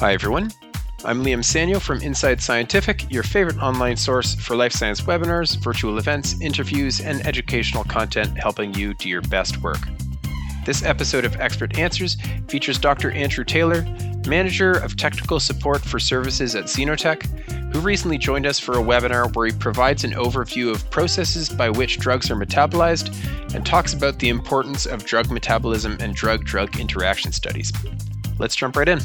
Hi, everyone. I'm Liam Sanyo from Inside Scientific, your favorite online source for life science webinars, virtual events, interviews, and educational content helping you do your best work. This episode of Expert Answers features Dr. Andrew Taylor, Manager of Technical Support for Services at Xenotech, who recently joined us for a webinar where he provides an overview of processes by which drugs are metabolized and talks about the importance of drug metabolism and drug drug interaction studies. Let's jump right in.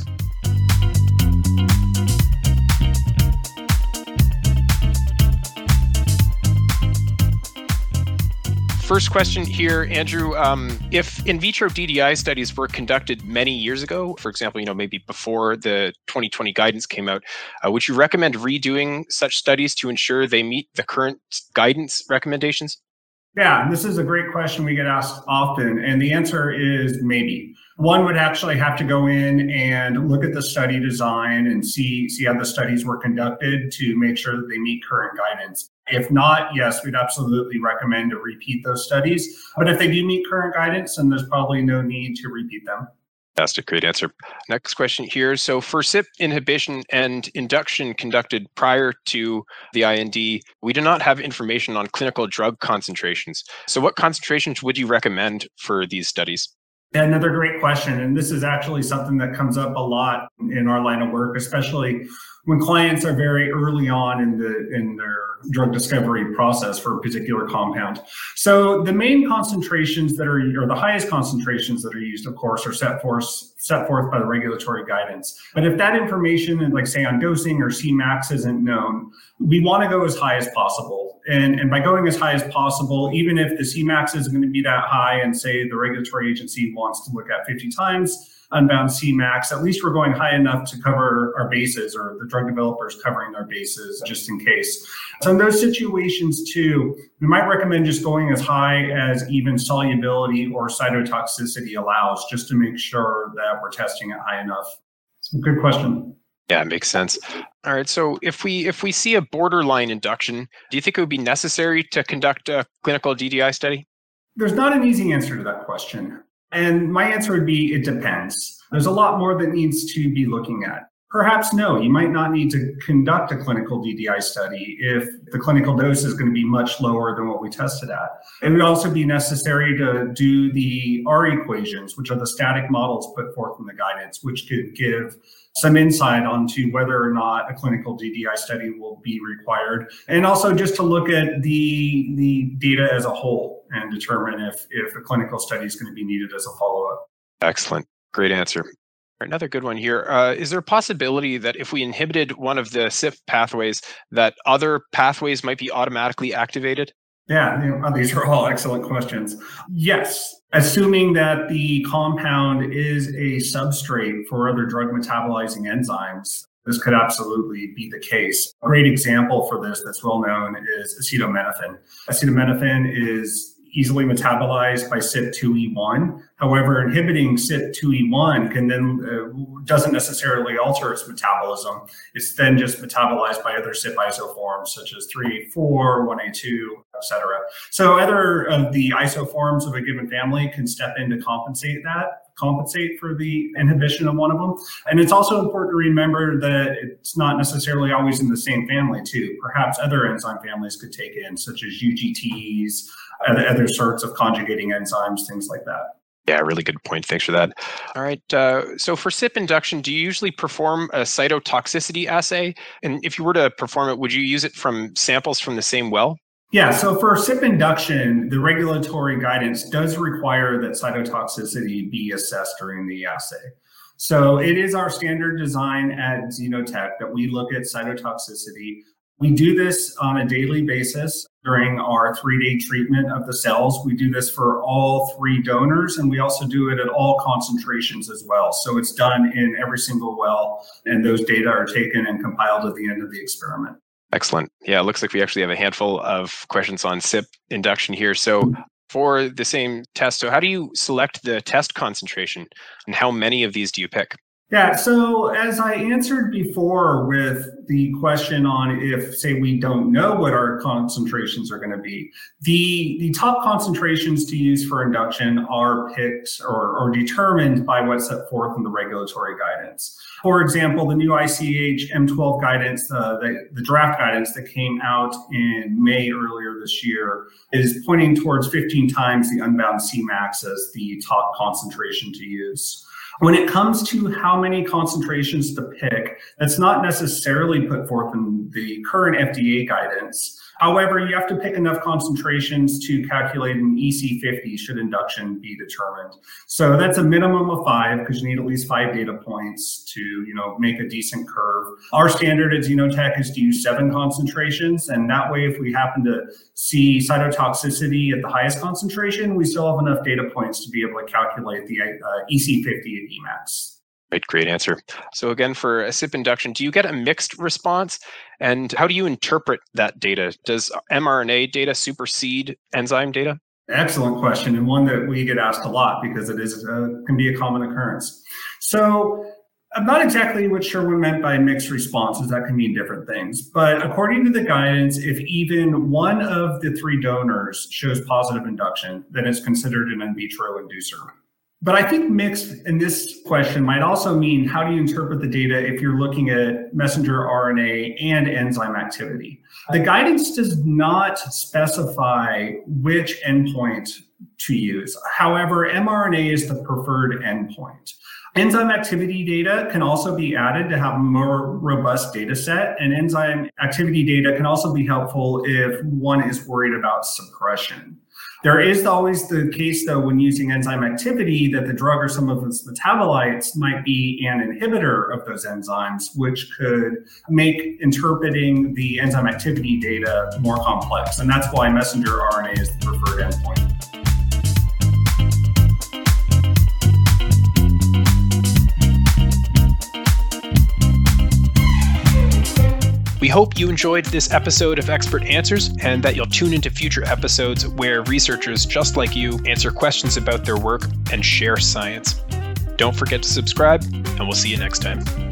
First question here, Andrew. Um, if in vitro DDI studies were conducted many years ago, for example, you know maybe before the 2020 guidance came out, uh, would you recommend redoing such studies to ensure they meet the current guidance recommendations? Yeah, this is a great question we get asked often, and the answer is maybe. One would actually have to go in and look at the study design and see see how the studies were conducted to make sure that they meet current guidance. If not, yes, we'd absolutely recommend to repeat those studies. But if they do meet current guidance, then there's probably no need to repeat them. Fantastic, great answer. Next question here. So, for CYP inhibition and induction conducted prior to the IND, we do not have information on clinical drug concentrations. So, what concentrations would you recommend for these studies? Another great question. And this is actually something that comes up a lot in our line of work, especially when clients are very early on in the in their drug discovery process for a particular compound. So the main concentrations that are or the highest concentrations that are used, of course, are set forth set forth by the regulatory guidance. But if that information, like say on dosing or Cmax isn't known, we want to go as high as possible. And, and by going as high as possible, even if the Cmax isn't going to be that high and say the regulatory agency wants to look at 50 times, unbound Cmax, at least we're going high enough to cover our bases or the drug developers covering their bases just in case. So in those situations too, we might recommend just going as high as even solubility or cytotoxicity allows just to make sure that we're testing it high enough. Good question. Yeah, it makes sense. All right. So if we if we see a borderline induction, do you think it would be necessary to conduct a clinical DDI study? There's not an easy answer to that question. And my answer would be it depends. There's a lot more that needs to be looking at. Perhaps no, you might not need to conduct a clinical DDI study if the clinical dose is going to be much lower than what we tested at. It would also be necessary to do the R equations, which are the static models put forth in the guidance, which could give some insight onto whether or not a clinical DDI study will be required, and also just to look at the the data as a whole and determine if if a clinical study is going to be needed as a follow up. Excellent, great answer. Another good one here. Uh, is there a possibility that if we inhibited one of the CYP pathways, that other pathways might be automatically activated? Yeah, these are all excellent questions. Yes, assuming that the compound is a substrate for other drug metabolizing enzymes, this could absolutely be the case. A great example for this that's well known is acetaminophen. Acetaminophen is easily metabolized by CYP2E1. However, inhibiting CYP2E1 can then uh, doesn't necessarily alter its metabolism. It's then just metabolized by other CYP isoforms such as 3, 4, 1A2, etc. So either of the isoforms of a given family can step in to compensate that compensate for the inhibition of one of them. And it's also important to remember that it's not necessarily always in the same family, too. Perhaps other enzyme families could take in, such as UGTs, other, other sorts of conjugating enzymes, things like that. Yeah, really good point. Thanks for that. All right. Uh, so for CYP induction, do you usually perform a cytotoxicity assay? And if you were to perform it, would you use it from samples from the same well? Yeah, so for CYP induction, the regulatory guidance does require that cytotoxicity be assessed during the assay. So it is our standard design at Xenotech that we look at cytotoxicity. We do this on a daily basis during our three day treatment of the cells. We do this for all three donors, and we also do it at all concentrations as well. So it's done in every single well, and those data are taken and compiled at the end of the experiment. Excellent. Yeah, it looks like we actually have a handful of questions on CYP induction here. So for the same test, so how do you select the test concentration and how many of these do you pick? Yeah, so as I answered before with the question on if, say, we don't know what our concentrations are going to be, the, the top concentrations to use for induction are picked or, or determined by what's set forth in the regulatory guidance. For example, the new ICH M12 guidance, uh, the, the draft guidance that came out in May earlier this year, is pointing towards 15 times the unbound Cmax as the top concentration to use. When it comes to how many concentrations to pick, that's not necessarily put forth in the current FDA guidance. However, you have to pick enough concentrations to calculate an EC50 should induction be determined. So that's a minimum of five because you need at least five data points to, you know, make a decent curve. Our standard at Xenotech is to use seven concentrations. And that way, if we happen to see cytotoxicity at the highest concentration, we still have enough data points to be able to calculate the uh, EC50 at Emax. Great, great answer. So again, for a CYP induction, do you get a mixed response? And how do you interpret that data? Does mRNA data supersede enzyme data? Excellent question, and one that we get asked a lot because it is uh, can be a common occurrence. So I'm not exactly what Sherwin meant by mixed responses. That can mean different things. But according to the guidance, if even one of the three donors shows positive induction, then it's considered an in vitro inducer. But I think mixed in this question might also mean how do you interpret the data if you're looking at messenger RNA and enzyme activity? The guidance does not specify which endpoint to use. However, mRNA is the preferred endpoint. Enzyme activity data can also be added to have a more robust data set, and enzyme activity data can also be helpful if one is worried about suppression. There is always the case, though, when using enzyme activity, that the drug or some of its metabolites might be an inhibitor of those enzymes, which could make interpreting the enzyme activity data more complex. And that's why messenger RNA is the preferred endpoint. We hope you enjoyed this episode of Expert Answers and that you'll tune into future episodes where researchers just like you answer questions about their work and share science. Don't forget to subscribe, and we'll see you next time.